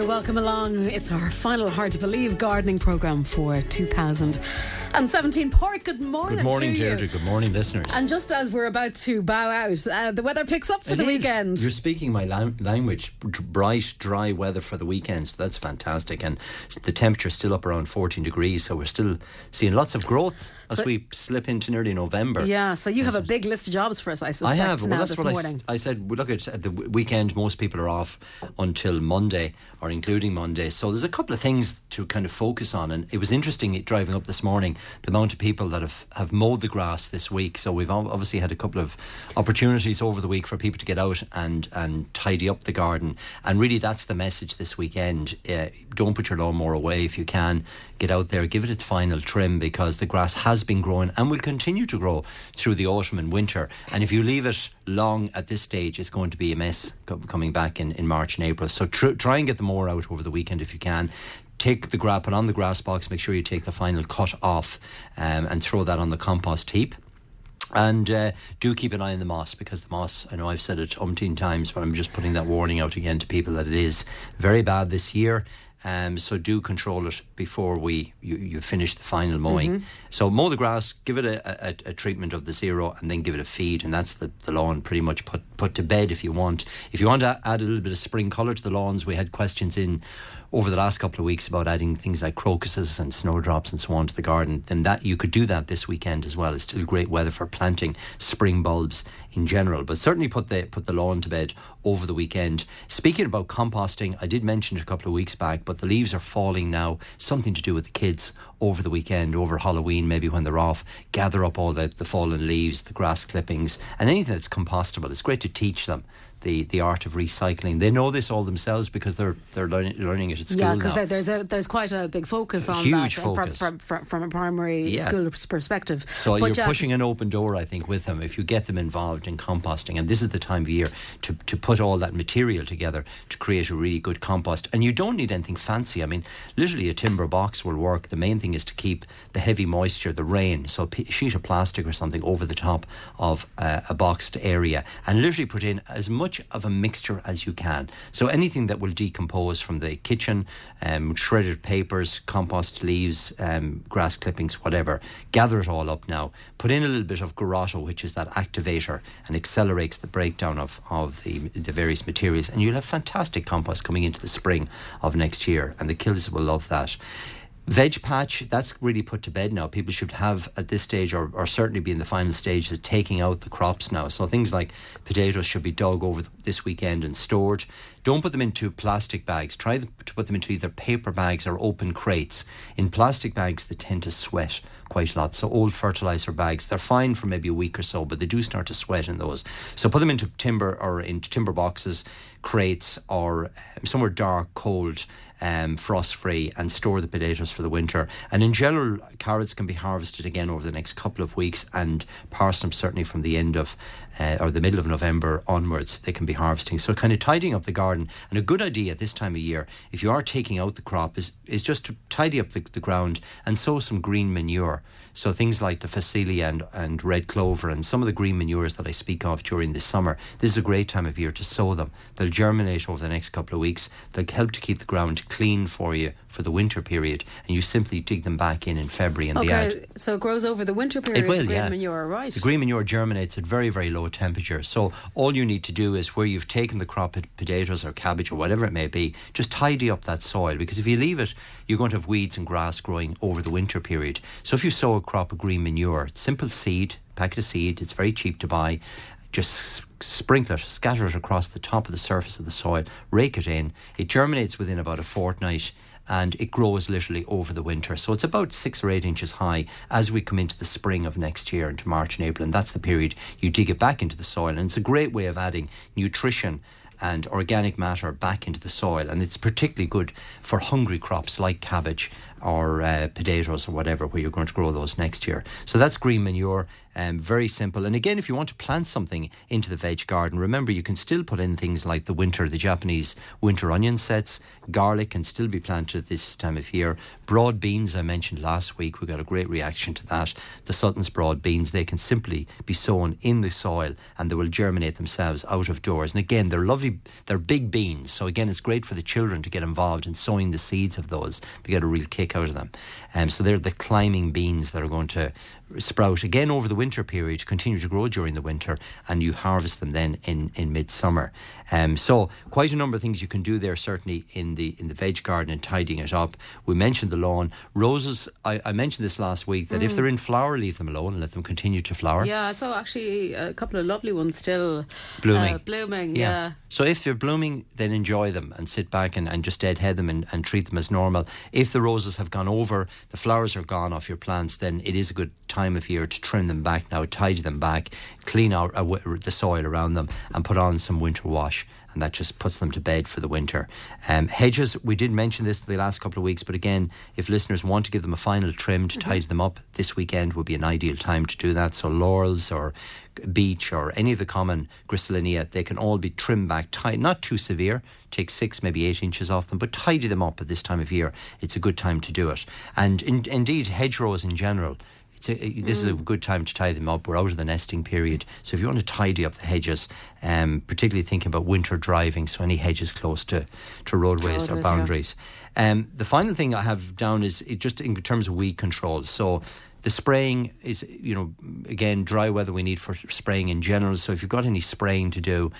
very welcome along. It's our final Hard to Believe gardening programme for 2017. Pork, good morning. Good morning. Deirdre. Good morning, listeners. And just as we're about to bow out, uh, the weather picks up for It the is. weekend. You're speaking my lam- language. Bright, dry weather for the weekend. So that's fantastic. And the temperature's still up around 14 degrees. So we're still seeing lots of growth as So- we slip into nearly November. Yeah, so you have a big list of jobs for us, I I suspect, have. now Well, that's this what I morning. I, said. We look at, at the weekend. Most people are off until Monday, or including Monday. So there's a couple of things to kind of focus on. And it was interesting driving up this morning the amount of people that have, have mowed the grass this week. So we've obviously had a couple of opportunities over the week for people to get out and and tidy up the garden. And really, that's the message this weekend. Uh, don't put your lawnmower away if you can. Get out there, give it its final trim because the grass has been growing and will continue to grow through the autumn and winter. And if you leave it long at this stage, it's going to be a mess coming back in, in March and April. So tr- try and get the mower out over the weekend if you can. Take the grass, put on the grass box, make sure you take the final cut off um, and throw that on the compost heap. And uh, do keep an eye on the moss because the moss, I know I've said it umpteen times, but I'm just putting that warning out again to people that it is very bad this year. Um, so do control it before we you, you finish the final mowing. So mow the grass, give it a, a, a treatment of the zero, and then give it a feed, and that's the, the lawn pretty much put put to bed if you want. If you want to add a little bit of spring colour to the lawns, we had questions in over the last couple of weeks about adding things like crocuses and snowdrops and so on to the garden, then that you could do that this weekend as well. It's still great weather for planting spring bulbs in general, but certainly put the put the lawn to bed over the weekend. Speaking about composting, I did mention it a couple of weeks back, but the leaves are falling now. Something to do with the kids over the weekend, over Halloween, maybe when they're off, gather up all the, the fallen leaves, the grass clippings, and anything that's compostable. It's great to teach them the, the art of recycling. They know this all themselves because they're they're learning, learning it at school Yeah, because there's a there's quite a big focus on Huge that uh, focus. From, from, from a primary Yeah. school perspective. So But you're yeah, pushing an open door, I think, with them if you get them involved in composting. And this is the time of year to, to put all that material together to create a really good compost. And you don't need anything fancy. I mean, literally a timber box will work. The main thing is to keep the heavy moisture, the rain, so a p- sheet of plastic or something over the top of uh, a boxed area, and literally put in as much of a mixture as you can. So anything that will decompose from the kitchen, um, shredded papers, compost leaves, um, grass clippings, whatever, gather it all up now. Put in a little bit of Garotta, which is that activator and accelerates the breakdown of, of the, the various materials. And you'll have fantastic compost coming into the spring of next year. And the kills will love that. Veg patch, that's really put to bed now. People should have at this stage, or, or certainly be in the final stages, of taking out the crops now. So things like potatoes should be dug over this weekend and stored. Don't put them into plastic bags. Try to put them into either paper bags or open crates. In plastic bags, they tend to sweat quite a lot. So old fertilizer bags, they're fine for maybe a week or so, but they do start to sweat in those. So put them into timber or into timber boxes, crates, or um, somewhere dark, cold um, frost free and store the potatoes for the winter. And in general, carrots can be harvested again over the next couple of weeks, and parsnips certainly from the end of uh, or the middle of November onwards, they can be harvesting. So, kind of tidying up the garden. And a good idea at this time of year, if you are taking out the crop, is, is just to tidy up the, the ground and sow some green manure. So, things like the phacelia and, and red clover and some of the green manures that I speak of during the summer, this is a great time of year to sow them. They'll germinate over the next couple of weeks. They'll help to keep the ground clean for you for the winter period, and you simply dig them back in in February and they add Okay, so it grows over the winter period. it will, green yeah. manure, right? The green manure germinates at very, very low temperature. So all you need to do is where you've taken the crop of potatoes or cabbage or whatever it may be, just tidy up that soil because if you leave it, you're going to have weeds and grass growing over the winter period. So if you sow a crop of green manure, simple seed, packet of seed, it's very cheap to buy. Just sprinkle it, scatter it across the top of the surface of the soil, rake it in. It germinates within about a fortnight and it grows literally over the winter. So it's about six or eight inches high as we come into the spring of next year, into March and April. And that's the period you dig it back into the soil. And it's a great way of adding nutrition and organic matter back into the soil. And it's particularly good for hungry crops like cabbage or uh, potatoes or whatever, where you're going to grow those next year. So that's green manure. Um, very simple. And again, if you want to plant something into the veg garden, remember you can still put in things like the winter, the Japanese winter onion sets. Garlic can still be planted this time of year. Broad beans, I mentioned last week, we got a great reaction to that. The Sutton's broad beans, they can simply be sown in the soil and they will germinate themselves out of doors. And again, they're lovely, they're big beans. So again, it's great for the children to get involved in sowing the seeds of those. They get a real kick out of them. Um, so they're the climbing beans that are going to sprout again over the winter period, continue to grow during the winter, and you harvest them then in, in midsummer. Um, so quite a number of things you can do there, certainly in the in the veg garden and tidying it up. We mentioned the lawn. Roses, I, I mentioned this last week that mm. if they're in flower, leave them alone and let them continue to flower. Yeah, I saw actually a couple of lovely ones still blooming. Uh, blooming, yeah. yeah. So if they're blooming, then enjoy them and sit back and, and just deadhead them and, and treat them as normal. If the roses have gone over, the flowers are gone off your plants, then it is a good time of year to trim them back now, tidy them back, clean out uh, the soil around them, and put on some winter wash and that just puts them to bed for the winter. Um, hedges, we did mention this the last couple of weeks, but again, if listeners want to give them a final trim to mm-hmm. tidy them up, this weekend would be an ideal time to do that. So laurels or beech or any of the common Griselinia, they can all be trimmed back, tight, not too severe. Take six, maybe eight inches off them, but tidy them up at this time of year. It's a good time to do it. And in, indeed, hedgerows in general, a, this mm. is a mm. good time to tie them up. We're out of the nesting period, so if you want to tidy up the hedges, um, particularly thinking about winter driving, so any hedges close to to roadways or boundaries. Yeah. Um, the final thing I have down is just in terms of weed control. So the spraying is, you know, again, dry weather we need for spraying in general. So if you've got any spraying to do,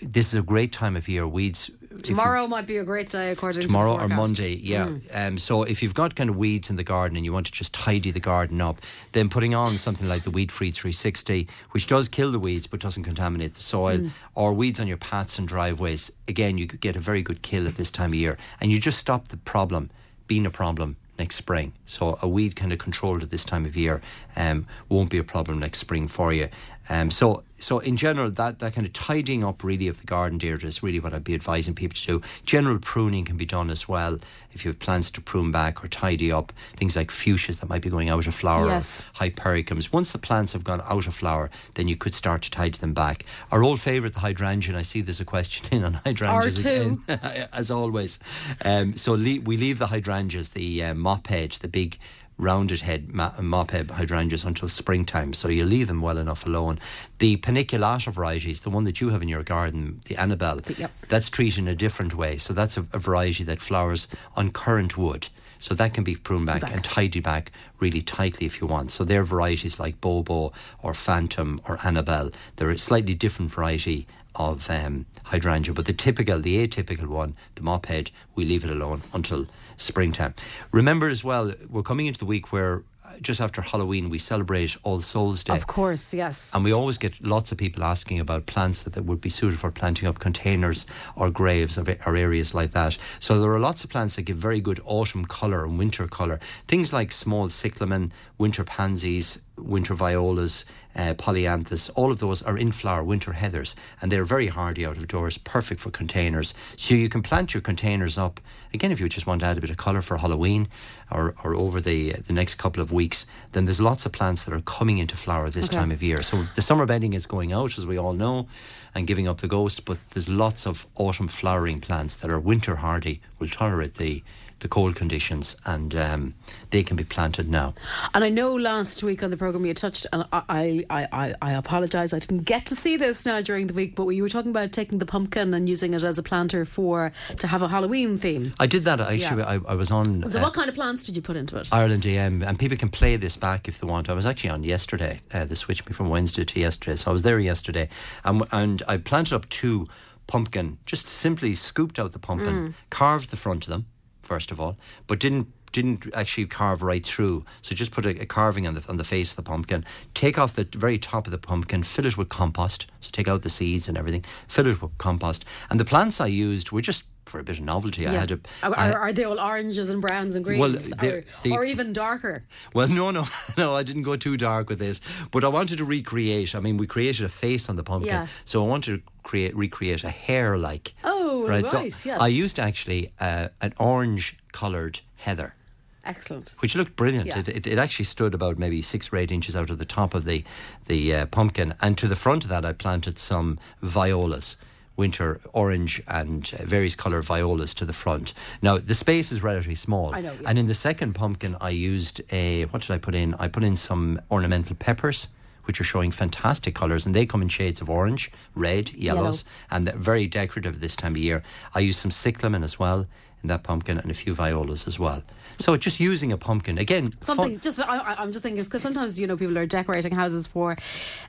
this is a great time of year. Weeds Tomorrow you, might be a great day according tomorrow to tomorrow or Monday. Yeah. Mm. Um, so if you've got kind of weeds in the garden and you want to just tidy the garden up, then putting on something like the Weed Free 360, which does kill the weeds but doesn't contaminate the soil, mm. or weeds on your paths and driveways, again you could get a very good kill at this time of year, and you just stop the problem being a problem next spring. So a weed kind of controlled at this time of year um, won't be a problem next spring for you. Um, so so in general, that, that kind of tidying up really of the garden, Deirdre, is really what I'd be advising people to do. General pruning can be done as well if you have plants to prune back or tidy up. Things like fuchsias that might be going out of flower, yes. hypericums. Once the plants have gone out of flower, then you could start to tidy them back. Our old favourite, the hydrangea. I see there's a question in on hydrangeas again, as always. Um, so le- we leave the hydrangeas, the uh, mop hedge, the big rounded head ma- mop head hydrangeas until springtime, so you leave them well enough alone. The paniculata varieties, the one that you have in your garden, the Annabelle, yep. that's treated in a different way. So that's a, a, variety that flowers on current wood. So that can be pruned back, back, and tidied back really tightly if you want. So they're varieties like Bobo or Phantom or Annabelle. They're a slightly different variety of um, hydrangea, but the typical, the atypical one, the mop head, we leave it alone until springtime. Remember as well, we're coming into the week where uh, just after Halloween, we celebrate All Souls Day. Of course, yes. And we always get lots of people asking about plants that, that would be suited for planting up containers or graves or, or areas like that. So there are lots of plants that give very good autumn colour and winter colour. Things like small cyclamen, winter pansies, winter violas, uh, polyanthus, all of those are in flower, winter heathers, and they're very hardy out of doors, perfect for containers. So you can plant your containers up. Again, if you just want to add a bit of colour for Halloween or, or over the the next couple of weeks, then there's lots of plants that are coming into flower this okay. time of year. So the summer bedding is going out, as we all know, and giving up the ghost, but there's lots of autumn flowering plants that are winter hardy, will tolerate the the cold conditions, and um, they can be planted now. And I know last week on the program you touched, and I, I, I, I apologise, I didn't get to see this now during the week, but you were talking about taking the pumpkin and using it as a planter for to have a Halloween theme. I did that actually. Yeah. I, I, was on. So, uh, what kind of plants did you put into it? Ireland AM, and people can play this back if they want. I was actually on yesterday. Uh, they switched me from Wednesday to yesterday, so I was there yesterday, and, and I planted up two pumpkin, just simply scooped out the pumpkin, mm. carved the front of them first of all, but didn't didn't actually carve right through. So just put a, a, carving on the on the face of the pumpkin. Take off the very top of the pumpkin, fill it with compost. So take out the seeds and everything, fill it with compost. And the plants I used were just for a bit of novelty. Yeah. I had a. Are, I, are, they all oranges and browns and greens, well, they, or, or, even darker? Well, no, no, no. I didn't go too dark with this, but I wanted to recreate. I mean, we created a face on the pumpkin, yeah. so I wanted to create recreate a hair like. Oh, right. right. So yes. I used actually uh, an orange coloured heather Excellent. which looked brilliant. Yeah. It, it, it actually stood about maybe six or eight inches out of the top of the the uh, pumpkin, and to the front of that, I planted some violas. Winter orange and uh, various colour violas to the front. Now the space is relatively small, I know, yeah. and in the second pumpkin, I used a what did I put in? I put in some ornamental peppers, which are showing fantastic colours, and they come in shades of orange, red, yellows, and they're very decorative this time of year. I use some cyclamen as well in that pumpkin, and a few violas as well. So just using a pumpkin again. fun- Something just I, I'm just thinking because sometimes you know people are decorating houses for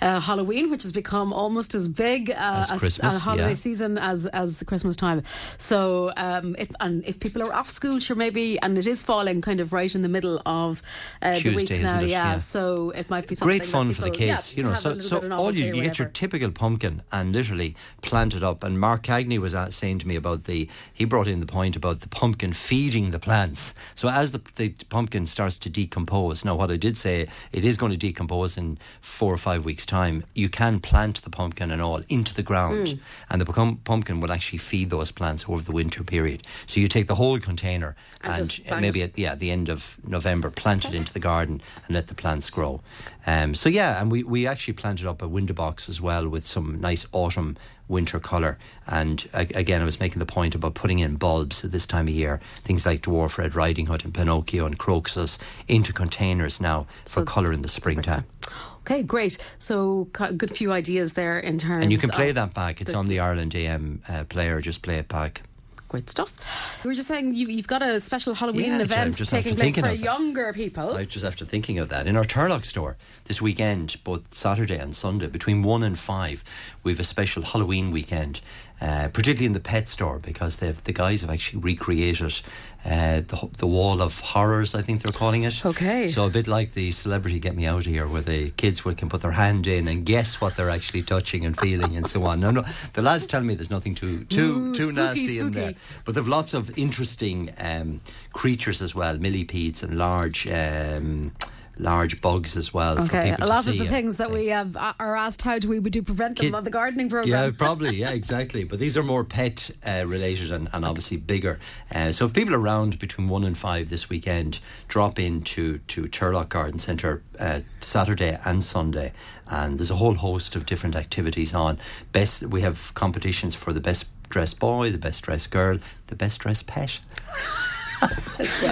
uh, Halloween, which has become almost as big uh, As Christmas, a holiday yeah. season as as the Christmas time. So um, if and if people are off school, sure maybe, and it is falling kind of right in the middle of uh, the week Tuesday, now, it? yeah, Yeah. So it might be something Great fun that for the people- yeah, kids, you know. So, so all you, you get your typical pumpkin and literally plant it up. And Mark Cagney was saying to me about the he brought in the point about the pumpkin feeding the plants. So as the, the pumpkin starts to decompose, now what I did say it is going to decompose in four or five weeks' time. You can plant the pumpkin and all into the ground, Hmm. and the pum- pumpkin will actually feed those plants over the winter period. So you take the whole container And and, maybe it. at yeah the end of November plant it into the garden and let the plants grow. Um, so yeah, and we, we actually planted up a window box as well with some nice autumn winter colour. And again, I was making the point about putting in bulbs at this time of year, things like dwarf red riding hood and Pinocchio and crocuses into containers now for So- colour in the springtime. Okay, great. So a good few ideas there in terms. And you can play that back. It's on the Ireland AM uh, player. Just play it back. Great stuff. We were just saying you, you've got a special Halloween Yeah, event taking place for that. younger people. I just after thinking of that in our Turlough store this weekend, both Saturday and Sunday, between one and five, we have a special Halloween weekend, uh, particularly in the pet store because they've the guys have actually recreated uh, the the wall of horrors. I think they're calling it. Okay. So a bit like the celebrity Get Me Out of Here, where the kids will, can put their hand in and guess what they're actually touching and feeling and so on. No, no, the lads tell me there's nothing too too Ooh, too spooky, nasty in there. But they've lots of interesting um, creatures as well, millipedes and large. Um, Large bugs as well for Okay, a lot of the things that we have uh, are asked how do we do prevent them Kid- on the gardening program. Yeah, probably. Yeah, exactly. But these are more pet uh, related and, and obviously bigger. Uh, so if people are around between one and five this weekend, drop into to Turlough Garden Centre uh, Saturday and Sunday, and there's a whole host of different activities on. Best we have competitions for the best dressed boy, the best dressed girl, the best dressed pet.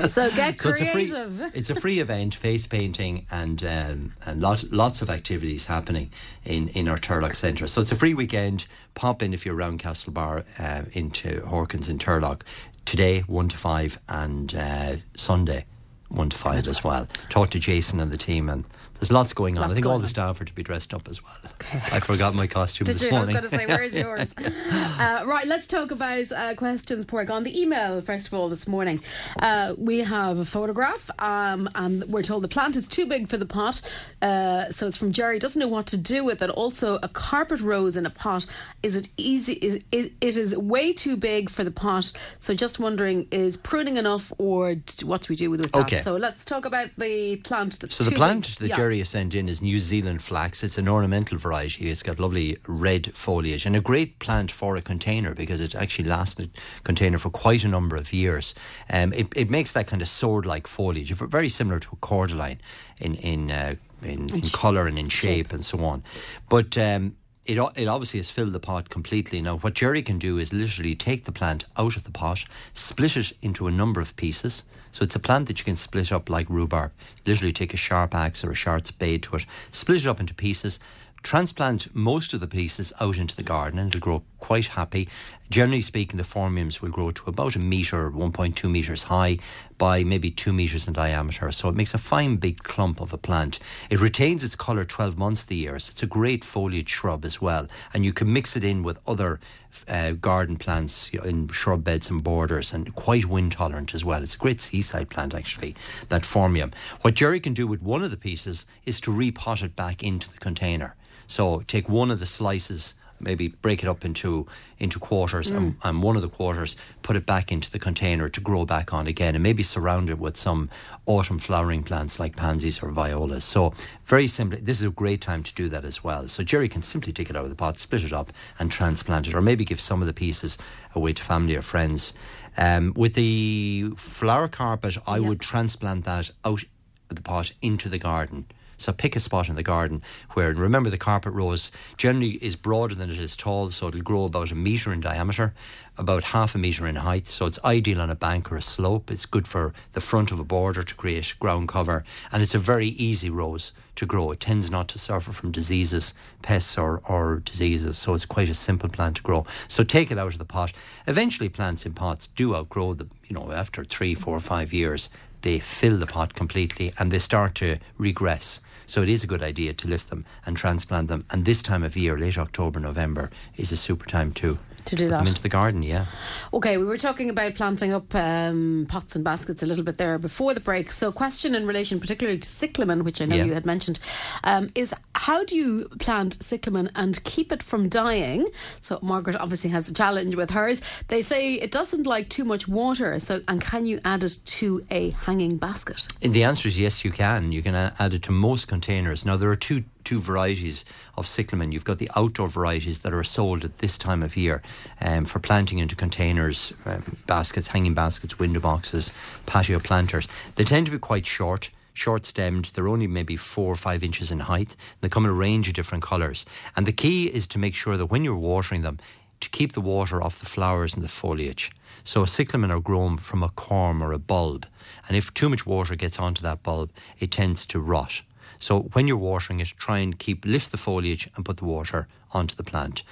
so get So it's a free, creative. it's a free event, face painting, and um, and lots lots of activities happening in in our Turlough Centre. So it's a free weekend. Pop in if you're around Castlebar uh, into Hawkins in Turlough today, one to five, and uh, Sunday, one to five as well. Talk to Jason and the team, and there's lots going on. Lots I think all the on. staff are to be dressed up as well. Okay, I forgot my costume Did this you? I was morning. going to say, where's yours? uh, right, let's talk about uh, questions pour on the email first of all this morning. Uh, we have a photograph, um, and we're told the plant is too big for the pot. Uh, so it's from Jerry. Doesn't know what to do with it. Also, a carpet rose in a pot. Is it easy? Is, is it is way too big for the pot? So just wondering, is pruning enough, or what do we do with that? Okay. So let's talk about the plant. That's So the plant big. that Yeah. Jerry has sent in is New Zealand flax. It's an ornamental variety. It's got lovely red foliage and a great plant for a container because it actually lasts in a container for quite a number of years. Um, it, it makes that kind of sword-like foliage, very similar to a cordyline in in uh, in, in colour and in shape and so on. But um, it, it obviously has filled the pot completely. Now, what Jerry can do is literally take the plant out of the pot, split it into a number of pieces. So it's a plant that you can split up like rhubarb. Literally take a sharp axe or a sharp spade to it, split it up into pieces, transplant most of the pieces out into the garden and it'll grow quite happy. Generally speaking, the phormiums will grow to about a metre, 1.2 metres high by maybe 2 metres in diameter. So it makes a fine big clump of a plant. It retains its colour 12 months of the year. So it's a great foliage shrub as well. And you can mix it in with other uh, garden plants you know, in shrub beds and borders and quite wind tolerant as well. It's a great seaside plant actually, that phormium. What Jerry can do with one of the pieces is to repot it back into the container. So take one of the slices maybe break it up into into quarters Mm. and, and one of the quarters put it back into the container to grow back on again and maybe surround it with some autumn flowering plants like pansies or violas. So very simply, this is a great time to do that as well. So Jerry can simply take it out of the pot, split it up and transplant it or maybe give some of the pieces away to family or friends. Um, with the flower carpet, I Yeah. would transplant that out of the pot into the garden. So pick a spot in the garden where, remember, the carpet rose generally is broader than it is tall, so it'll grow about a metre in diameter, about half a metre in height. So it's ideal on a bank or a slope. It's good for the front of a border to create ground cover, and it's a very easy rose to grow. It tends not to suffer from diseases, pests, or, or diseases, so it's quite a simple plant to grow. So take it out of the pot. Eventually, plants in pots do outgrow them, you know, after three, four, five years they fill the pot completely and they start to regress. So it is a good idea to lift them and transplant them. And this time of year, late October, November, is a super time to To do put that. them into the garden. Yeah. Okay, we were talking about planting up um, pots and baskets a little bit there before the break. So, question in relation particularly to cyclamen, which I know Yeah. you had mentioned, um, is how do you plant cyclamen and keep it from dying? So, Margaret obviously has a challenge with hers. They say it doesn't like too much water. So, and can you add it to a hanging basket? The answer is yes, you can. You can add it to most containers. Now there are two two varieties of cyclamen. You've got the outdoor varieties that are sold at this time of year um, for planting into containers, um, baskets, hanging baskets, window boxes, patio planters. They tend to be quite short. Short stemmed, they're only maybe four or five inches in height. They come in a range of different colours. And the key is to make sure that when you're watering them, to keep the water off the flowers and the foliage. So cyclamen are grown from a corm or a bulb, and if too much water gets onto that bulb, it tends to rot. So when you're watering it, try and keep lift the foliage and put the water onto the plant.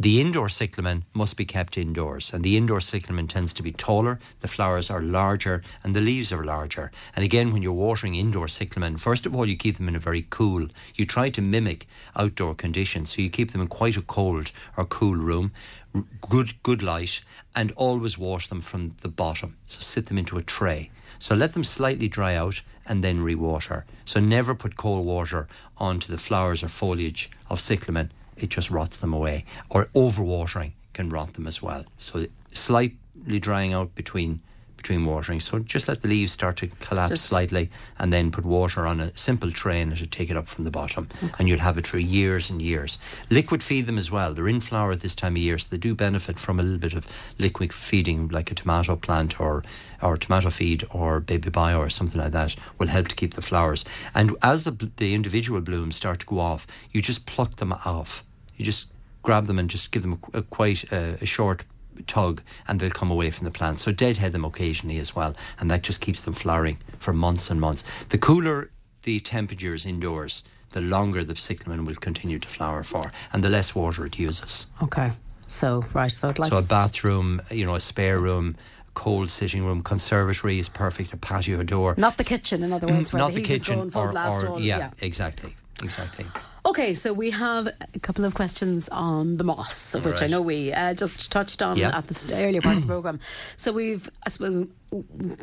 The indoor cyclamen must be kept indoors, and the indoor cyclamen tends to be taller, the flowers are larger, and the leaves are larger. And again, when you're watering indoor cyclamen, first of all, you keep them in a very cool, you try to mimic outdoor conditions, so you keep them in quite a cold or cool room, good, good light, and always wash them from the bottom. So sit them into a tray. So let them slightly dry out and then rewater. So never put cold water onto the flowers or foliage of cyclamen. It just rots them away. Or overwatering can rot them as well. So slightly drying out between between watering. So just let the leaves start to collapse Just- slightly and then put water on a simple tray and it'll take it up from the bottom. And you'll have it for years and years. Liquid feed them as well. They're in flower at this time of year, so they do benefit from a little bit of liquid feeding like a tomato plant or or tomato feed or baby bio or something like that will help to keep the flowers. And as the, the individual blooms start to go off, you just pluck them off. You just grab them and just give them a, a quite uh, a short tug and they'll come away from the plant. So deadhead them occasionally as well, and that just keeps them flowering for months and months. The cooler the temperatures indoors, the longer the cyclamen will continue to flower for, and the less water it uses. Okay. So, right. So, it likes. So a bathroom, you know, a spare room, cold sitting room, conservatory is perfect. A patio door, Not the kitchen, in other words, where not the the kitchen, or, or all- yeah, exactly, exactly. Okay, so we have a couple of questions on the moss, which I know we uh, just touched on Yeah. at the earlier part of the program. So we've, I suppose,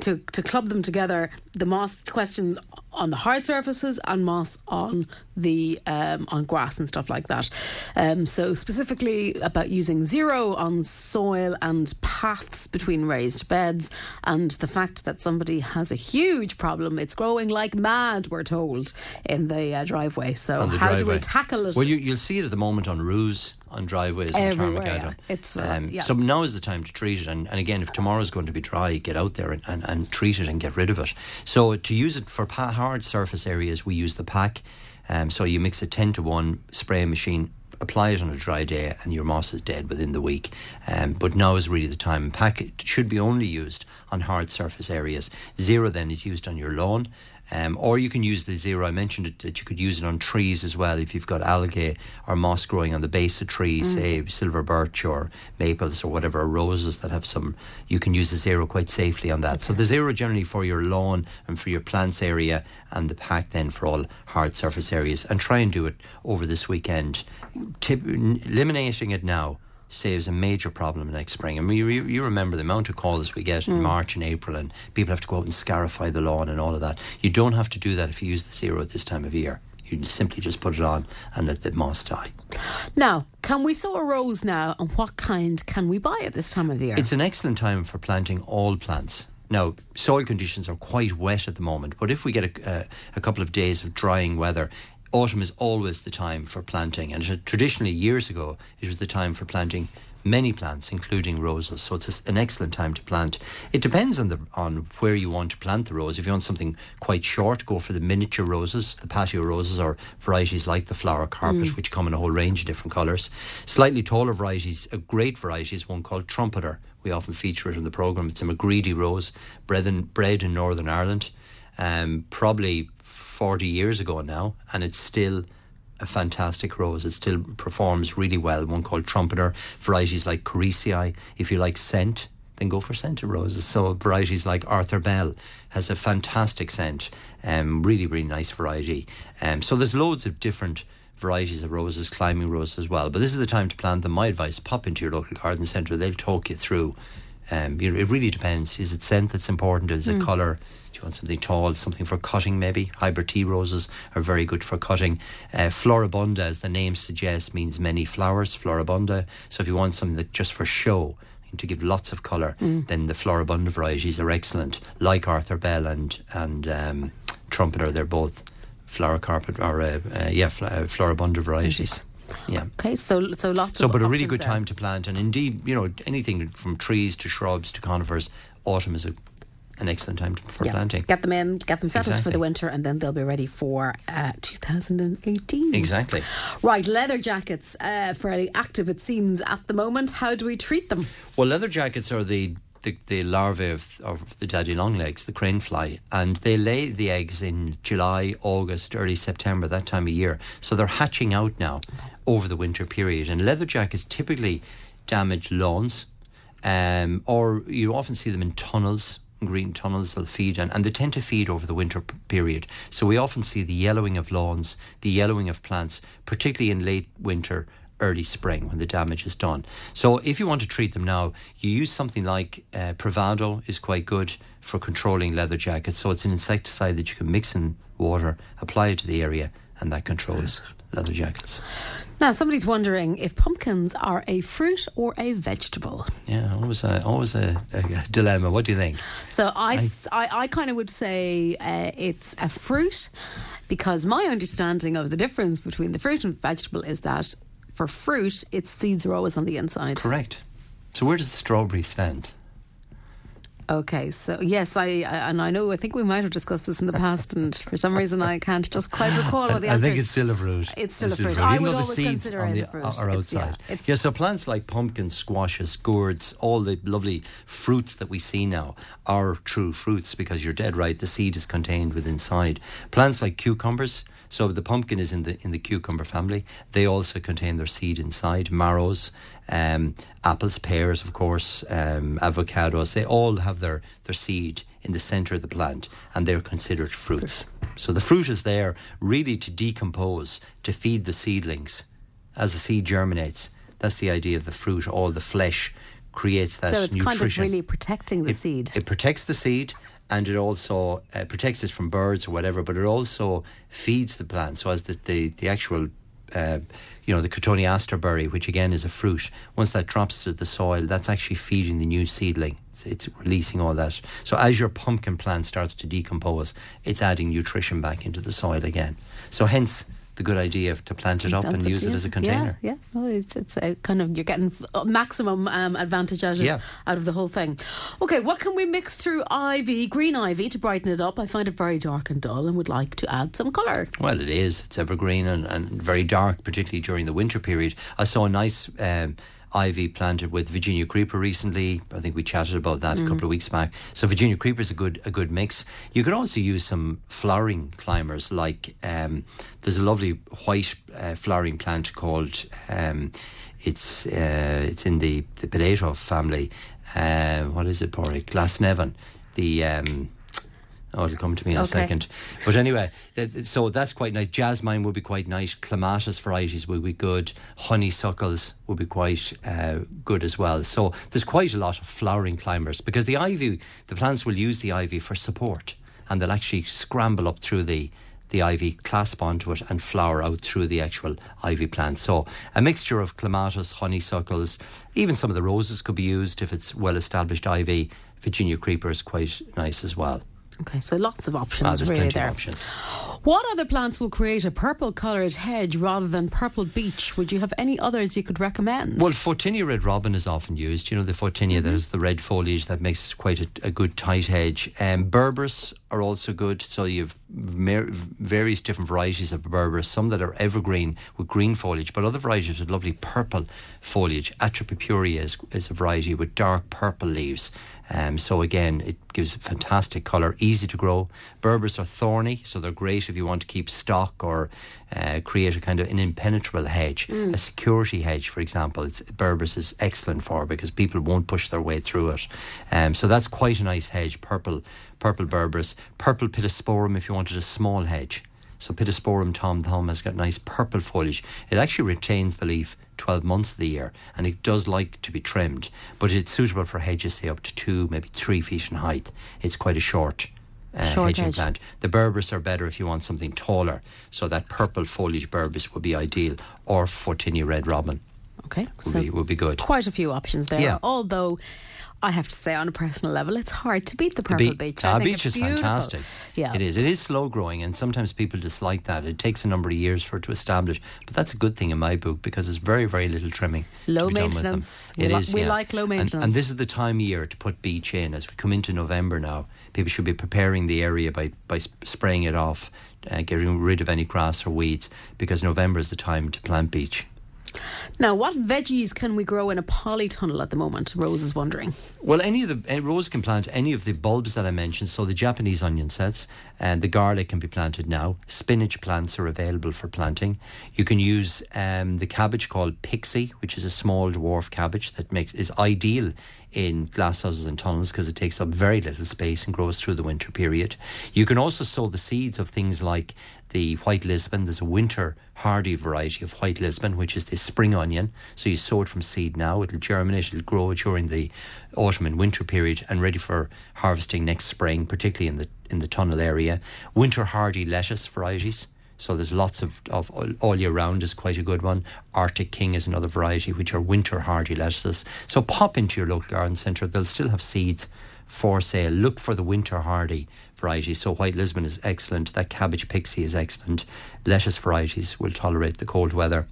to to club them together, the moss questions on the hard surfaces and moss on the um, on grass and stuff like that. Um, so specifically about using zero on soil and paths between raised beds, and the fact that somebody has a huge problem. It's growing like mad, we're told, in the uh, driveway. So the how do we tackle it? Well, you, you'll see it at the moment on roofs, on driveways, Everywhere, Tarmac yeah. It's, uh, um, yeah. So now is the time to treat it. And, and again, if tomorrow's going to be dry, get out there and, and, and treat it and get rid of it. So to use it for pa- hard surface areas, we use the pack. Um, so you mix a 10 to 1 spray machine apply it on a dry day and your moss is dead within the week. Um, but now is really the time. Pack it should be only used on hard surface areas. Zero then is used on your lawn. Um, or you can use the zero. I mentioned it, that you could use it on trees as well. If you've got algae or moss growing on the base of trees, say silver birch or maples or whatever, roses that have some, you can use the zero quite safely on that. So the zero generally for your lawn and for your plants area, and the pack then for all hard surface areas. And try and do it over this weekend. Tip, eliminating it now saves a major problem next spring. And mean, you, you remember the amount of calls we get in mm. March and April, and people have to go out and scarify the lawn and all of that. You don't have to do that if you use the zero at this time of year. You simply just put it on and let the moss die. Now, can we sow a rose now, and what kind can we buy at this time of year? It's an excellent time for planting all plants. Now, soil conditions are quite wet at the moment, but if we get a, a, a couple of days of drying weather, autumn is always the time for planting. And traditionally, years ago, it was the time for planting many plants, including roses. So it's an excellent time to plant. It depends on the on where you want to plant the rose. If you want something quite short, go for the miniature roses, the patio roses, or varieties like the flower carpet, mm. which come in a whole range of different colours. Slightly taller varieties, a great variety is one called trumpeter. We often feature it in the programme. It's a McGredy rose, bred in, bred in Northern Ireland, um, probably 40 years ago now, and it's still a fantastic rose. It still performs really well. One called Trumpeter, varieties like Korresia. If you like scent, then go for scented roses. So varieties like Arthur Bell has a fantastic scent, um, really really nice variety. Um, so there's loads of different varieties of roses, climbing roses as well. But this is the time to plant them. My advice: pop into your local garden centre. They'll talk you through. Um, you know, it really depends. Is it scent that's important? Is it mm. colour? Do you want something tall, something for cutting maybe? Hybrid tea roses are very good for cutting. Uh, floribunda, as the name suggests, means many flowers, floribunda. So if you want something that just for show, to give lots of colour, mm. then the floribunda varieties are excellent, like Arthur Bell and, and um, Trumpeter. They're both flower carpet or, uh, uh, yeah, fl- uh, floribunda varieties. Yeah. Okay, so so lots. So, but a really good there. time to plant, and indeed, you know, anything from trees to shrubs to conifers, autumn is a an excellent time for yeah. planting. Get them in, get them settled exactly. for the winter, and then they'll be ready for uh, 2018. Exactly. Right, leather jackets, uh, fairly active it seems at the moment. How do we treat them? Well, leather jackets are the the, the larvae of, of the daddy longlegs, the crane fly, and they lay the eggs in July, August, early September, that time of year. So they're hatching out now over the winter period. And leather jackets typically damage lawns, um, or you often see them in tunnels green tunnels they'll feed on, and they tend to feed over the winter p- period. So we often see the yellowing of lawns, the yellowing of plants, particularly in late winter, early spring when the damage is done. So if you want to treat them now, you use something like uh, is quite good for controlling leather jackets. So it's an insecticide that you can mix in water, apply it to the area, and that controls leather jackets. Now, somebody's wondering if pumpkins are a fruit or a vegetable. Yeah, always a, always a, a dilemma. What do you think? So I, I, I, I kind of would say uh, it's a fruit because my understanding of the difference between the fruit and vegetable is that for fruit, its seeds are always on the inside. Correct. So where does the strawberry stand? Okay, so yes, I and I know I think we might have discussed this in the past, and for some reason I can't just quite recall what the answer. I think it's still a fruit. It's still, it's a, fruit. fruit. Even though the seeds on the, uh, are outside. Yeah, yeah, so plants like pumpkins, squashes, gourds, all the lovely fruits that we see now are true fruits because you're dead right. The seed is contained within inside. Plants like cucumbers. So the pumpkin is in the in the cucumber family. They also contain their seed inside. Marrows, um, apples, pears, of course, um, avocados, they all have their, their seed in the centre of the plant and they're considered fruits. So the fruit is there really to decompose, to feed the seedlings. As the seed germinates, that's the idea of the fruit, all the flesh creates that so it's nutrition. kind of really protecting the it, seed. It protects the seed and it also uh, protects it from birds or whatever, but it also feeds the plant. So as the, the, the actual uh, you know, the cotoneaster berry, which again is a fruit, once that drops to the soil, that's actually feeding the new seedling. It's, it's, releasing all that. So as your pumpkin plant starts to decompose, it's adding nutrition back into the soil again. So hence the good idea to plant it up and use it as a container. Yeah, yeah. Well, it's it's a kind of you're getting maximum um, advantage out of yeah. out of the whole thing. Okay, what can we mix through ivy, green ivy, to brighten it up? I find it very dark and dull, and would like to add some colour. Well, it is. It's evergreen and, and very dark, particularly during the winter period. I saw a nice. Um, ivy planted with Virginia creeper recently. I think we chatted about that mm. a couple of weeks back. So Virginia creeper is a good a good mix. You could also use some flowering climbers like um, there's a lovely white uh, flowering plant called um, it's uh, it's in the the potato family. Uh, what is it, Porrick? Glasnevin. The um, Oh, it'll come to me in okay. a second. But anyway, th- so that's quite nice. Jasmine would be quite nice. Clematis varieties would be good. Honeysuckles would be quite uh, good as well. So there's quite a lot of flowering climbers because the ivy, the plants will use the ivy for support and they'll actually scramble up through the the ivy clasp onto it and flower out through the actual ivy plant. So a mixture of clematis, honeysuckles, even some of the roses could be used if it's well established ivy. Virginia creeper is quite nice as well. Okay, so lots of options Ah, really there. options. What other plants will create a purple coloured hedge rather than purple beech? Would you have any others you could recommend? Well, Photinia red robin is often used. You know, the Photinia, Mm-hmm. there's the red foliage that makes quite a, a good tight hedge. Um, Berberis are also good. So you've mer- various different varieties of Berberis, some that are evergreen with green foliage, but other varieties with lovely purple foliage. Atropurpurea is, is a variety with dark purple leaves. Um, so again, it gives a fantastic colour, easy to grow. Berberis are thorny, so they're great if you want to keep stock or uh, create a kind of an impenetrable hedge, a security hedge, for example. It's Berberis is excellent for because people won't push their way through it. Um, so that's quite a nice hedge, purple, purple Berberis, purple Pittosporum if you wanted a small hedge. So Pittosporum tom thumb has got nice purple foliage. It actually retains the leaf 12 months of the year and it does like to be trimmed, but it's suitable for hedges, say up to two, maybe three feet in height. It's quite a short. Uh, Short hedging hedge. plant. The Berberis are better if you want something taller, so that purple foliage Berberis would be ideal, or Photinia red robin okay, would, so be, would be good. quite a few options there. Yeah. Although I have to say, on a personal level, it's hard to beat the The purple be- beech. ah, it's is beautiful. fantastic. Yeah, It is. It is slow growing, and sometimes people dislike that. It takes a number of years for it to establish, but that's a good thing in my book because it's very, very little trimming. Low be done with them. maintenance. We It li- is, we yeah. like low maintenance. And, this is the time of year to put beech in. As we come into November now, people should be preparing the area by, by spraying it off, uh, getting rid of any grass or weeds, because November is the time to plant beech. Now, what veggies can we grow in a polytunnel at the moment? Rose is wondering. Well, any of the uh, Rose can plant any of the bulbs that I mentioned. So the Japanese onion sets and the garlic can be planted now. Spinach plants are available for planting. You can use um, the cabbage called pixie, which is a small dwarf cabbage that makes is ideal in glasshouses and tunnels because it takes up very little space and grows through the winter period. You can also sow the seeds of things like the white Lisbon. There's a winter hardy variety of white Lisbon, which is the spring onion. So you sow it from seed now. It'll germinate, it'll grow during the autumn and winter period and ready for harvesting next spring, particularly in the in the tunnel area. Winter hardy lettuce varieties. So there's lots of, of all- year round is quite a good one. Arctic King is another variety, which are winter hardy lettuces. So pop into your local garden centre. They'll still have seeds for sale. Look for the winter hardy varieties. So white Lisbon is excellent. That cabbage pixie is excellent. Lettuce varieties will tolerate the cold weather.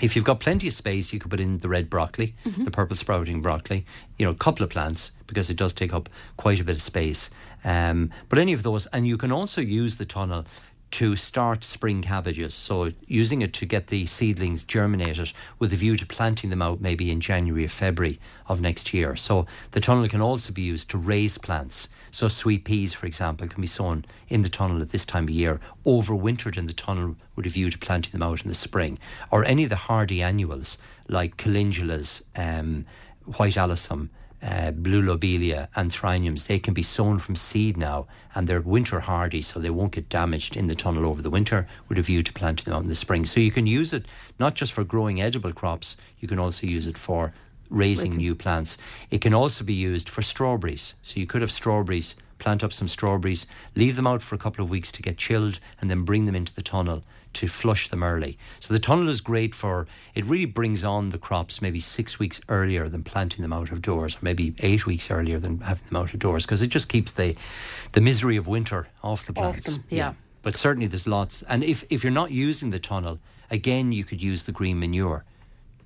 If you've got plenty of space, you could put in the red broccoli, the purple sprouting broccoli, you know, a couple of plants because it does take up quite a bit of space. Um, but any of those, and you can also use the tunnel to start spring cabbages. So using it to get the seedlings germinated with a view to planting them out maybe in January or February of next year. So the tunnel can also be used to raise plants. So sweet peas, for example, can be sown in the tunnel at this time of year, overwintered in the tunnel with a view to planting them out in the spring. Or any of the hardy annuals like calendulas, um, white alyssum, uh, blue lobelia and thriniums, they can be sown from seed now and they're winter hardy so they won't get damaged in the tunnel over the winter with a view to planting them out in the spring. So you can use it not just for growing edible crops, you can also use it for raising new plants. It can also be used for strawberries. So you could have strawberries, plant up some strawberries, leave them out for a couple of weeks to get chilled and then bring them into the tunnel to flush them early. So the tunnel is great for it really brings on the crops maybe six weeks earlier than planting them out of doors, or maybe eight weeks earlier than having them out of doors, because it just keeps the the misery of winter off the Off plants. them, yeah. But certainly there's lots and if, if you're not using the tunnel, again you could use the green manure.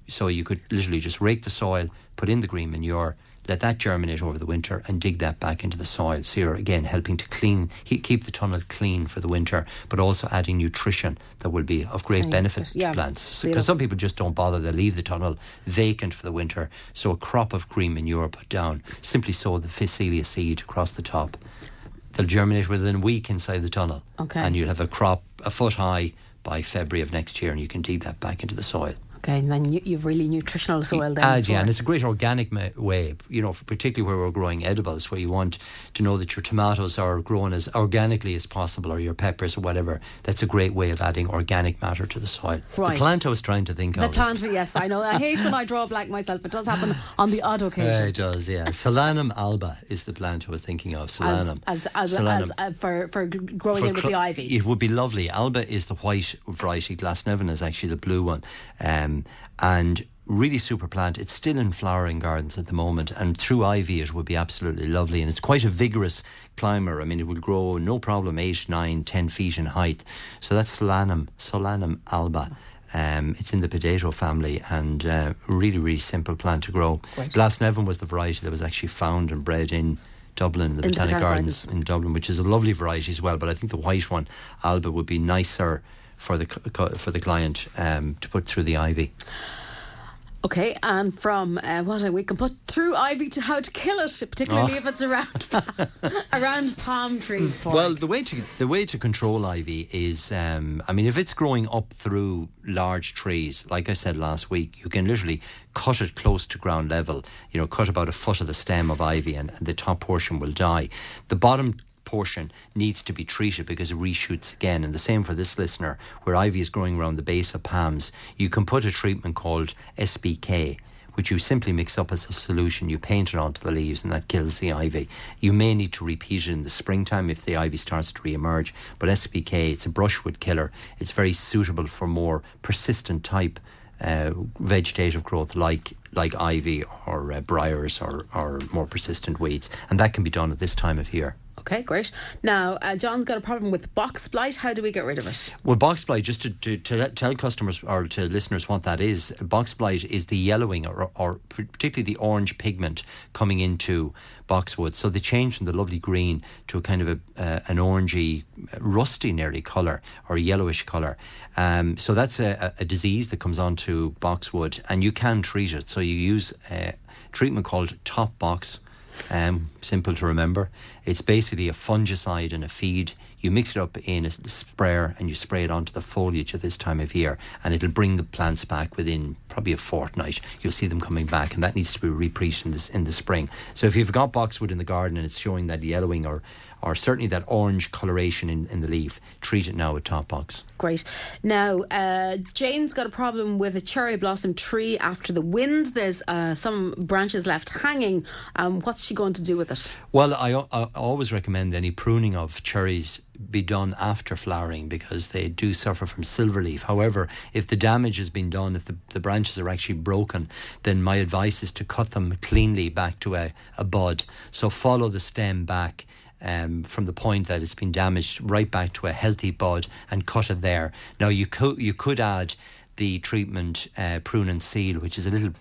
So you could literally just rake the soil, put in the green manure, let that germinate over the winter, and dig that back into the soil. So you're again helping to clean, keep the tunnel clean for the winter, but also adding nutrition that will be of great Same, benefit yeah. to plants. Because some people just don't bother; they leave the tunnel vacant for the winter. So a crop of green manure put down. Simply sow the Phacelia seed across the top. They'll germinate within a week inside the tunnel, Okay. and you'll have a crop a foot high by February of next year, and you can dig that back into the soil. Okay, and then you, you've really nutritional soil then. Uh, yeah, and it's a great organic ma- way, you know, particularly where we're growing edibles, where you want to know that your tomatoes are grown as organically as possible, or your peppers or whatever. That's a great way of adding organic matter to the soil. Right. The plant I was trying to think the of. The plant, yes, I know. I hate when I draw blank myself. It does happen on the odd Uh, occasion. it does, yeah. Solanum alba is the plant I was thinking of. as, Solanum. as, as, Solanum. as uh, for, for growing For in with the ivy. It would be lovely. Alba is the white variety. Glasnevin is actually the blue one. Um, and really super plant. It's still in flowering gardens at the moment. And through ivy, it would be absolutely lovely. And it's quite a vigorous climber. I mean, it will grow no problem, eight, nine, ten feet in height. So that's Solanum, Solanum alba. Um, it's in the potato family and uh, really, really simple plant to grow. Right. Glasnevin was the variety that was actually found and bred in Dublin, the In the Botanic Botanic Gardens Gardens. in Dublin, which is a lovely variety as well. But I think the white one, Alba, would be nicer for the for the client um, to put through the ivy. Okay, and from uh, what we can put through ivy to how to kill it, particularly Oh. if it's around around palm trees. For Well, the way to the way to control ivy is, um, I mean, if it's growing up through large trees, like I said last week, you can literally cut it close to ground level. You know, cut about a foot of the stem of ivy, and, and the top portion will die. The bottom portion needs to be treated because it reshoots again. And the same for this listener, where ivy is growing around the base of palms, you can put a treatment called SBK. Which you simply mix up as a solution, you paint it onto the leaves, and that kills the ivy. You may need to repeat it in the springtime if the ivy starts to re-emerge. But SBK, it's a brushwood killer. It's very suitable for more persistent type uh, vegetative growth like like ivy or uh, briars or, or more persistent weeds, and that can be done at this time of year. Okay, great. Now, uh, John's got a problem with box blight. How do we get rid of it? Well, box blight, just to, to, to tell customers or to listeners what that is, box blight is the yellowing or, or particularly the orange pigment coming into boxwood. So they change from the lovely green to a kind of a, uh, an orangey, rusty nearly colour or yellowish colour. Um, so that's a a disease that comes onto boxwood and you can treat it. So you use a treatment called top box. Um, simple to remember. It's basically a fungicide and a feed. You mix it up in a sprayer and you spray it onto the foliage at this time of year, and it'll bring the plants back within probably a fortnight. You'll see them coming back, and that needs to be repreached in this in the spring. So if you've got boxwood in the garden and it's showing that yellowing or or certainly that orange coloration in, in the leaf, treat it now with top box. Great. Now, uh, Jane's got a problem with a cherry blossom tree after the wind. There's uh, some branches left hanging. Um, what's she going to do with it? Well, I, I always recommend any pruning of cherries be done after flowering because they do suffer from silver leaf. However, if the damage has been done, if the, the branches are actually broken, then my advice is to cut them cleanly back to a, a bud. So follow the stem back. Um, from the point that it's been damaged right back to a healthy bud and cut it there. Now you could you could add the treatment uh, prune and seal, which is a little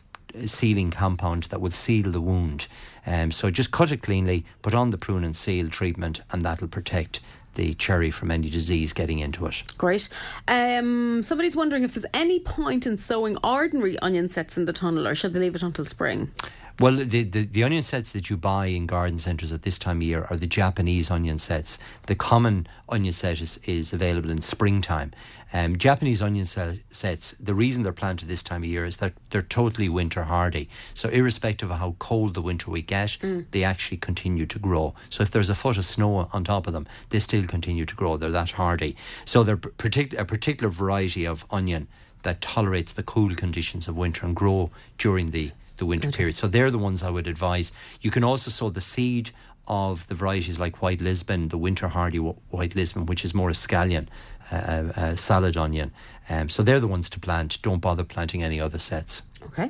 sealing compound that would seal the wound. Um, so just cut it cleanly, put on the prune and seal treatment, and that'll protect the cherry from any disease getting into it. Great. Um, somebody's wondering if there's any point in sowing ordinary onion sets in the tunnel or should they leave it until spring? Well, the, the, the onion sets that you buy in garden centres at this time of year are the Japanese onion sets. The common onion set is, is available in springtime. Um, Japanese onion se- sets, the reason they're planted this time of year is that they're totally winter hardy. So, irrespective of how cold the winter we get, they actually continue to grow. So, if there's a foot of snow on top of them, they still continue to grow. They're that hardy. So, they're partic- a particular variety of onion that tolerates the cool conditions of winter and grow during the the winter period. So they're the ones I would advise. You can also sow the seed of the varieties like White Lisbon, the winter hardy White Lisbon, which is more a scallion, uh, uh, uh, salad onion. Um, so they're the ones to plant. Don't bother planting any other sets. Okay.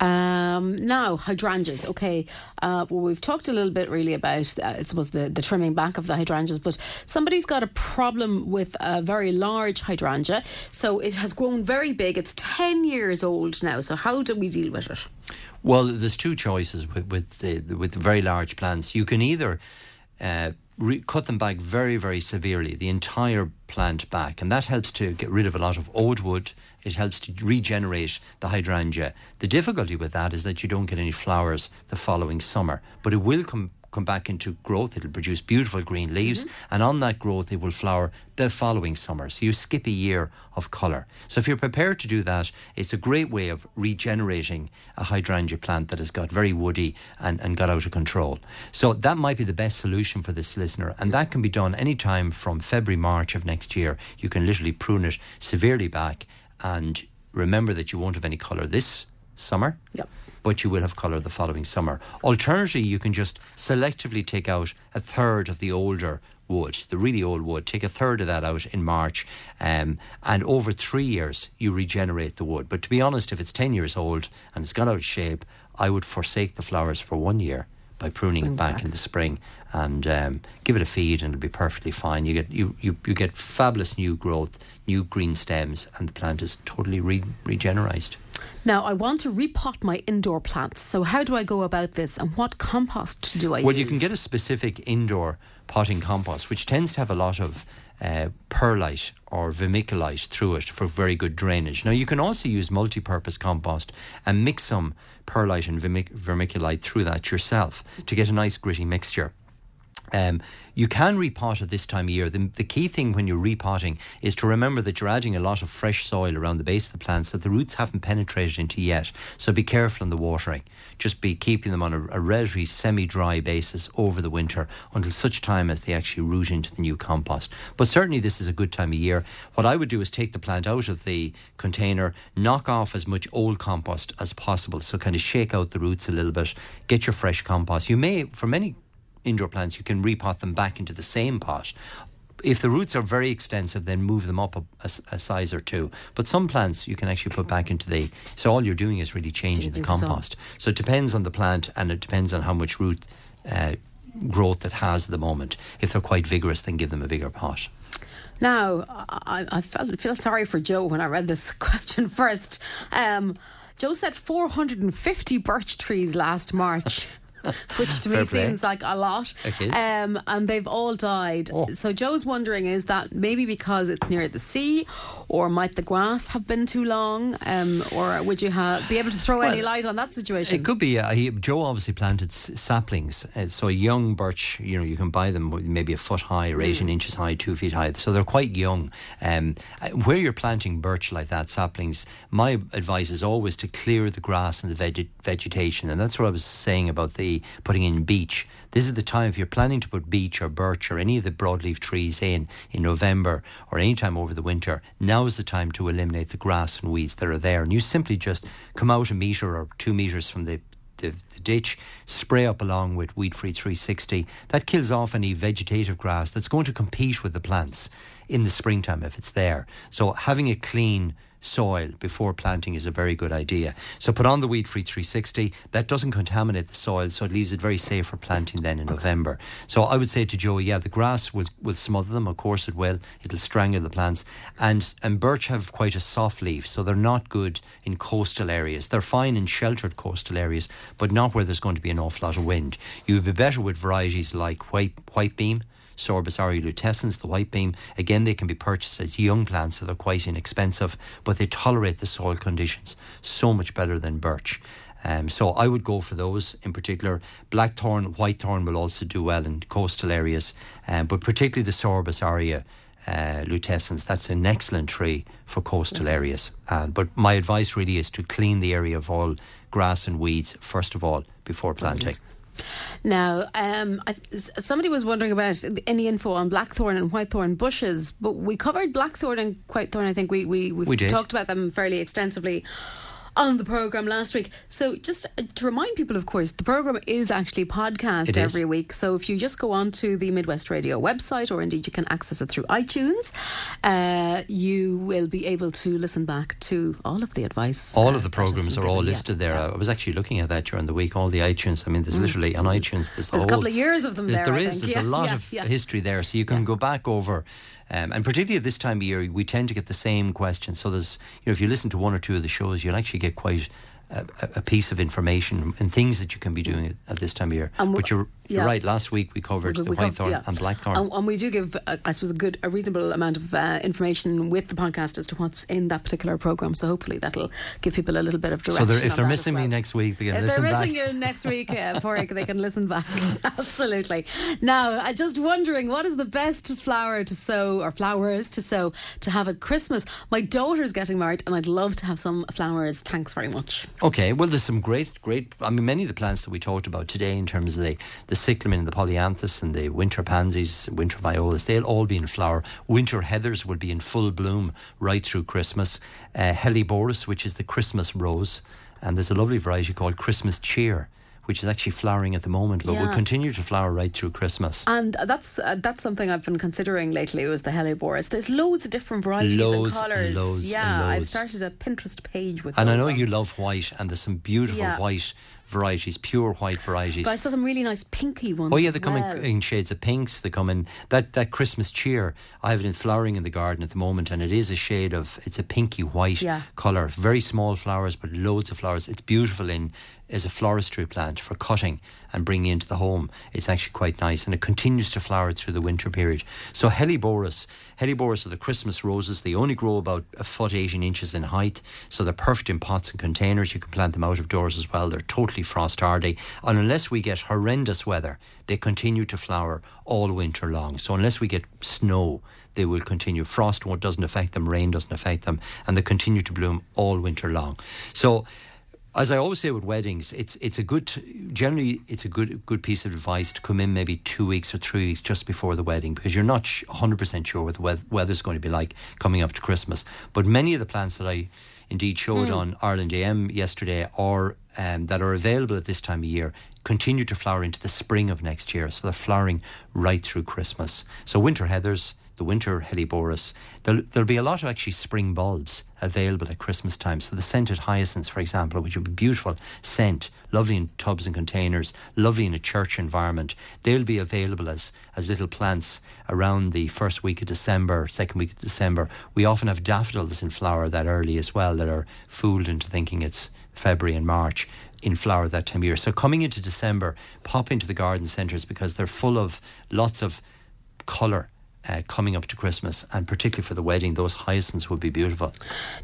Um, now, hydrangeas. Okay. Uh, well, we've talked a little bit really about, uh, I suppose, the, the trimming back of the hydrangeas, but somebody's got a problem with a very large hydrangea. So it has grown very big. It's 10 years old now. So, how do we deal with it? Well, there's two choices with with the, with the very large plants. You can either uh, re- cut them back very very severely, the entire plant back, and that helps to get rid of a lot of old wood. It helps to regenerate the hydrangea. The difficulty with that is that you don't get any flowers the following summer, but it will come come back into growth. It'll produce beautiful green leaves, Mm-hmm. and on that growth, it will flower the following summer. So you skip a year of colour. So if you're prepared to do that, it's a great way of regenerating a hydrangea plant that has got very woody and, and got out of control. So that might be the best solution for this listener, and that can be done anytime from February, March of next year. You can literally prune it severely back and remember that you won't have any colour this summer Yep. but you will have colour the following summer. Alternatively, you can just selectively take out a third of the older wood, the really old wood, take a third of that out in March, um, and over three years you regenerate the wood. But to be honest, if it's 10 years old and it's gone out of shape, I would forsake the flowers for one year by pruning it back in the spring and um, give it a feed and it'll be perfectly fine. You get you, you, you get fabulous new growth, new green stems, and the plant is totally re- regenerized. Now, I want to repot my indoor plants. So, how do I go about this and what compost do I use? Well, you can get a specific indoor potting compost, which tends to have a lot of uh, perlite or vermiculite through it for very good drainage. Now, you can also use multi purpose compost and mix some perlite and vermiculite through that yourself to get a nice gritty mixture. Um, you can repot at this time of year. The, the key thing when you're repotting is to remember that you're adding a lot of fresh soil around the base of the plants that the roots haven't penetrated into yet. So be careful in the watering. Just be keeping them on a, a relatively semi-dry basis over the winter until such time as they actually root into the new compost. But certainly this is a good time of year. What I would do is take the plant out of the container, knock off as much old compost as possible. So kind of shake out the roots a little bit, get your fresh compost. You may, for many indoor plants, you can repot them back into the same pot. If the roots are very extensive, then move them up a, a, a size or two. But some plants you can actually put back into the. So all you're doing is really changing the compost. So it depends on the plant and it depends on how much root uh, growth it has at the moment. If they're quite vigorous, then give them a bigger pot. Now, I, I felt, feel sorry for Joe when I read this question first. Um, Joe said 450 birch trees last March. Which to me seems like a lot. It is. Um, and they've all died. Oh. So Joe's wondering is that maybe because it's near the sea, or might the grass have been too long, um, or would you ha- be able to throw any light on that situation? It could be. Uh, he, Joe obviously planted s- saplings, uh, so a young birch. You know, you can buy them maybe a foot high or eighteen inches high, two feet high. So they're quite young. Um, uh, where you're planting birch like that, saplings, my advice is always to clear the grass and the veg- vegetation, and that's what I was saying about the putting in beech. This is the time if you're planning to put beech or birch or any of the broadleaf trees in in November or any time over the winter. Now is the time to eliminate the grass and weeds that are there, and you simply just come out a meter or two meters from the the, the ditch, spray up along with Weed Free 360. That kills off any vegetative grass that's going to compete with the plants in the springtime if it's there. So having a clean soil before planting is a very good idea. So put on the Weed Free 360. That doesn't contaminate the soil, so it leaves it very safe for planting then in November. So I would say to Joey, yeah, the grass will will smother them. Of course it will. It'll strangle the plants. And and birch have quite a soft leaf, so they're not good in coastal areas. They're fine in sheltered coastal areas, but not where there's going to be an awful lot of wind. You would be better with varieties like white white beam. Sorbus aria lutescens, the white beam. Again, they can be purchased as young plants, so they're quite inexpensive, but they tolerate the soil conditions so much better than birch. Um, so I would go for those in particular. Blackthorn, whitethorn will also do well in coastal areas, um, but particularly the Sorbus aria uh, lutescens. That's an excellent tree for coastal areas. Uh, but my advice really is to clean the area of all grass and weeds first of all before planting. Now, um, I, somebody was wondering about any info on blackthorn and whitethorn bushes, but we covered blackthorn and whitethorn. I think we we we've We talked about them fairly extensively on the program last week. So, just uh, to remind people, of course, the program is actually podcast It is. every week. So, if you just go on to the Midwest Radio website, or indeed you can access it through iTunes, uh, you will be able to listen back to all of the advice. All uh, of the programs are all given. Yeah. listed there. I was actually looking at that during the week. All the iTunes. I mean, there's literally on iTunes. There's, the Mm. There's a whole, couple of years of them There- there, there I think. There's a lot yeah, of yeah. history there, so you can go back over. Um, and particularly at this time of year, we tend to get the same questions. So there's, you know, if you listen to one or two of the shows, you'll actually get quite a, a- piece of information and things that you can be doing at, at this time of year. And but you're You're right. Last week we covered We- the we whitethorn yeah. and blackthorn. And, and we do give, uh, I suppose, a good, a reasonable amount of uh, information with the podcast as to what's in that particular program. So hopefully that'll give people a little bit of direction. so they're, if they're missing well. me next week, they can If listen they're back. missing you next week, uh, Porrick, they can listen back. Absolutely. Now, I'm just wondering, what is the best flower to sow or flowers to sow to have at Christmas? My daughter's getting married, and I'd love to have some flowers. Thanks very much. Okay, well, there's some great, great. I mean, many of the plants that we talked about today, in terms of the the cyclamen and the polyanthus and the winter pansies, winter violas, they'll all be in flower. Winter heathers will be in full bloom right through Christmas. Uh, Helleborus, which is the Christmas rose, and there's a lovely variety called Christmas cheer, which is actually flowering at the moment, but will continue to flower right through Christmas. And that's uh, that's something I've been considering lately was the Helleborus. There's loads of different varieties Loads and and colours. loads and yeah, I've started a Pinterest page with. And I know on. you love white, and there's some beautiful Yeah. white varieties, pure white varieties. But I saw some really nice pinky ones. Oh yeah, they come well. in, in shades of pinks. They come in that that Christmas cheer. I have it in flowering in the garden at the moment, and it is a shade of it's a pinky white Yeah. color. Very small flowers, but loads of flowers. It's beautiful in as a floristry plant for cutting and bringing into the home. It's actually quite nice, and it continues to flower through the winter period. So Helleborus, Helleborus are the Christmas roses. They only grow about a foot eighteen inches in height, so they're perfect in pots and containers. You can plant them out of doors as well. They're totally frost hardy, and unless we get horrendous weather, they continue to flower all winter long. So unless we get snow, they will continue. Frost doesn't affect them, rain doesn't affect them, and they continue to bloom all winter long. So as I always say with weddings, it's it's a good generally it's a good good piece of advice to come in maybe two weeks or three weeks just before the wedding because you're not hundred percent sure what the weath- weather's going to be like coming up to Christmas. But many of the plants that I indeed showed on Ireland AM yesterday or um, that are available at this time of year continue to flower into the spring of next year. So they're flowering right through Christmas. So winter heathers the winter helleborus. There'll, there'll be a lot of actually spring bulbs available at Christmas time. So the scented hyacinths, for example, which would be beautiful scent, lovely in tubs and containers, lovely in a church environment. They'll be available as as little plants around the first week of December, second week of December. We often have daffodils in flower that early as well that are fooled into thinking it's February and March in flower that time of year. So coming into December, pop into the garden centres because they're full of lots of colour uh, coming up to Christmas, and particularly for the wedding, those hyacinths would be beautiful.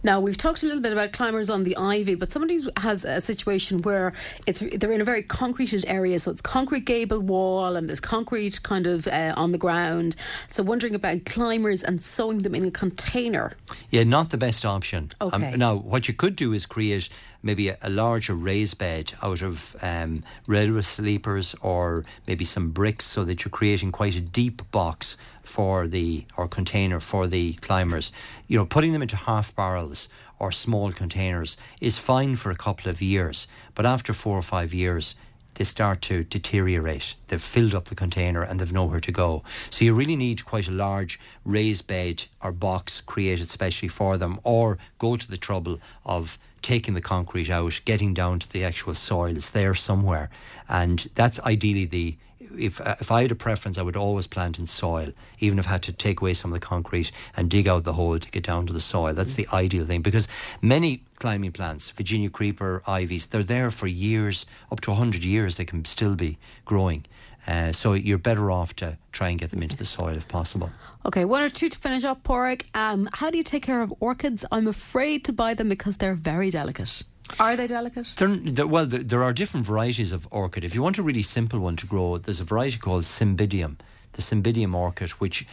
Now we've talked a little bit about climbers on the ivy, but somebody has a situation where it's they're in a very concreted area, so it's concrete gable wall and there's concrete kind of uh, on the ground. So wondering about climbers and sowing them in a container. Yeah, not the best option. Um, Okay. now, what you could do is create maybe a, a larger raised bed out of um, railway sleepers or maybe some bricks so that you're creating quite a deep box for the or container for the climbers. You know, putting them into half barrels or small containers is fine for a couple of years, but after four or five years, they start to deteriorate. They've filled up the container and they've nowhere to go. So you really need quite a large raised bed or box created specially for them, or go to the trouble of taking the concrete out, getting down to the actual soil. It's there somewhere, and that's ideally the. If if I had a preference, I would always plant in soil, even if I had to take away some of the concrete and dig out the hole to get down to the soil. That's the ideal thing because many climbing plants, Virginia creeper, ivies, they're there for years, up to 100 years, they can still be growing. Uh, so you're better off to try and get them into the soil if possible. Okay, one or two to finish up, Porrick. Um, how do you take care of orchids? I'm afraid to buy them because they're very delicate. Are they delicate? They're, they're- well, there, there are different varieties of orchid. If you want a really simple one to grow, there's a variety called Cymbidium, the Cymbidium orchid, which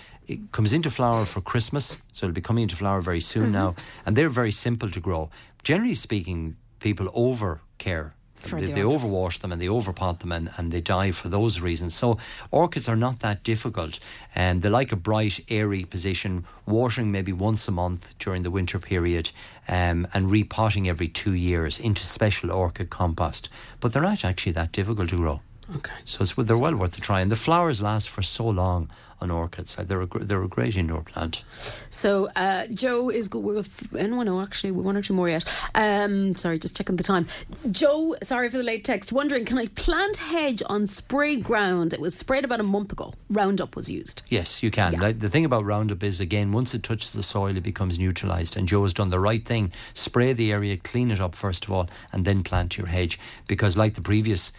comes into flower for Christmas. So it'll be coming into flower very soon mm-hmm. now. And they're very simple to grow. Generally speaking, people over care. For They, the they overwash them and they overpot them and, and they die for those reasons. So orchids are not that difficult and they like a bright, airy position, watering maybe once a month during the winter period um, and repotting every two years into special orchid compost. But they're not actually that difficult to grow. Okay. So it's, they're well worth a try. And the flowers last for so long on orchids. Uh, They're a, they're a great indoor plant. So uh, Joe is good. We'll f- anyone know actually one or two more yet. Um, sorry, just checking the time. Joe, sorry for the late text. Wondering, can I plant hedge on sprayed ground? It was sprayed about a month ago. Roundup was used. Yes, you can. Like, the thing about Roundup is, again, once it touches the soil, it becomes neutralised. And Joe has done the right thing. Spray the area, clean it up first of all, and then plant your hedge. Because, like the previous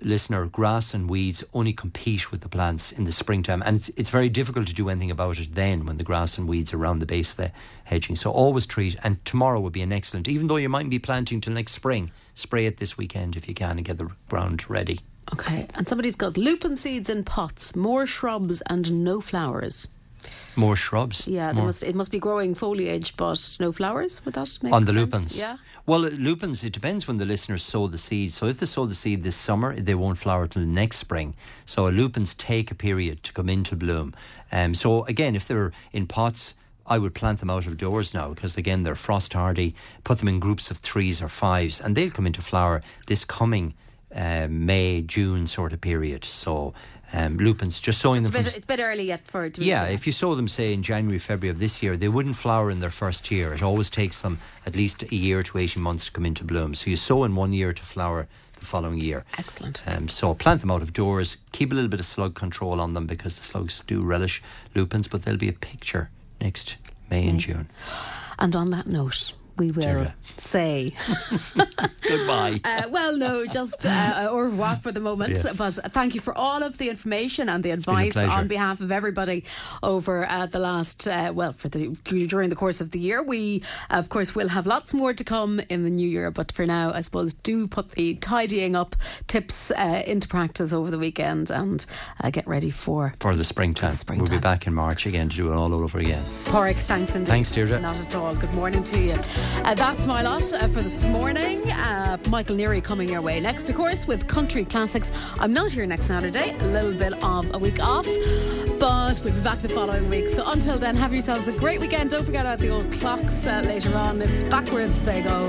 listener, grass and weeds only compete with the plants in the springtime, and it's it's very difficult to do anything about it then when the grass and weeds are around the base of the hedging. So always treat, and tomorrow would be an excellent, even though you mightn't be planting till next spring. Spray it this weekend if you can and get the ground ready. Okay, and somebody's got lupin seeds in pots, more shrubs, and no flowers. More shrubs. Yeah, more. must, it must be growing foliage, but no flowers. Would that make on the sense? lupins. Yeah. Well, uh, lupins. It depends when the listeners sow the seed. So if they sow the seed this summer, they won't flower till next spring. So lupins take a period to come into bloom. Um, so again, if they're in pots. I would plant them out of doors now because again they're frost hardy. Put them in groups of threes or fives, and they'll come into flower this coming uh, May June sort of period. So um, lupins, just sowing a, them. bit, from, it's a bit early yet for it to be. yeah, if you sow them, say in January, February of this year, they wouldn't flower in their first year. It always takes them at least a year to 18 months to come into bloom. So you sow in one year to flower the following year. Excellent. Um, so plant them out of doors. Keep a little bit of slug control on them because the slugs do relish lupins, but there'll be a picture next May and June. And on that note, we will Sarah. say, Goodbye. uh, well, no, just uh, au revoir for the moment. Yes. But thank you for all of the information and the advice on behalf of everybody over uh, the last, uh, well, for the during the course of the year. We, of course, will have lots more to come in the new year. But for now, I suppose do put the tidying up tips uh, into practice over the weekend and uh, get ready for For the springtime. Springtime. We'll be back in March again to do it all over again. Porrick, thanks indeed. Thanks, Deirdre. Not at all. Good morning to you. Uh, that's my lot uh, for this morning. Uh, Michael Neary coming your way next, of course, with country classics. I'm not here next Saturday, a little bit of a week off, but we'll be back the following week. So until then, have yourselves a great weekend. Don't forget about the old clocks uh, later on. It's backwards they go.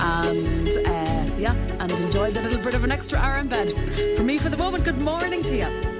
And uh, yeah, and enjoy the little bit of an extra hour in bed. For me, for the moment, good morning to you.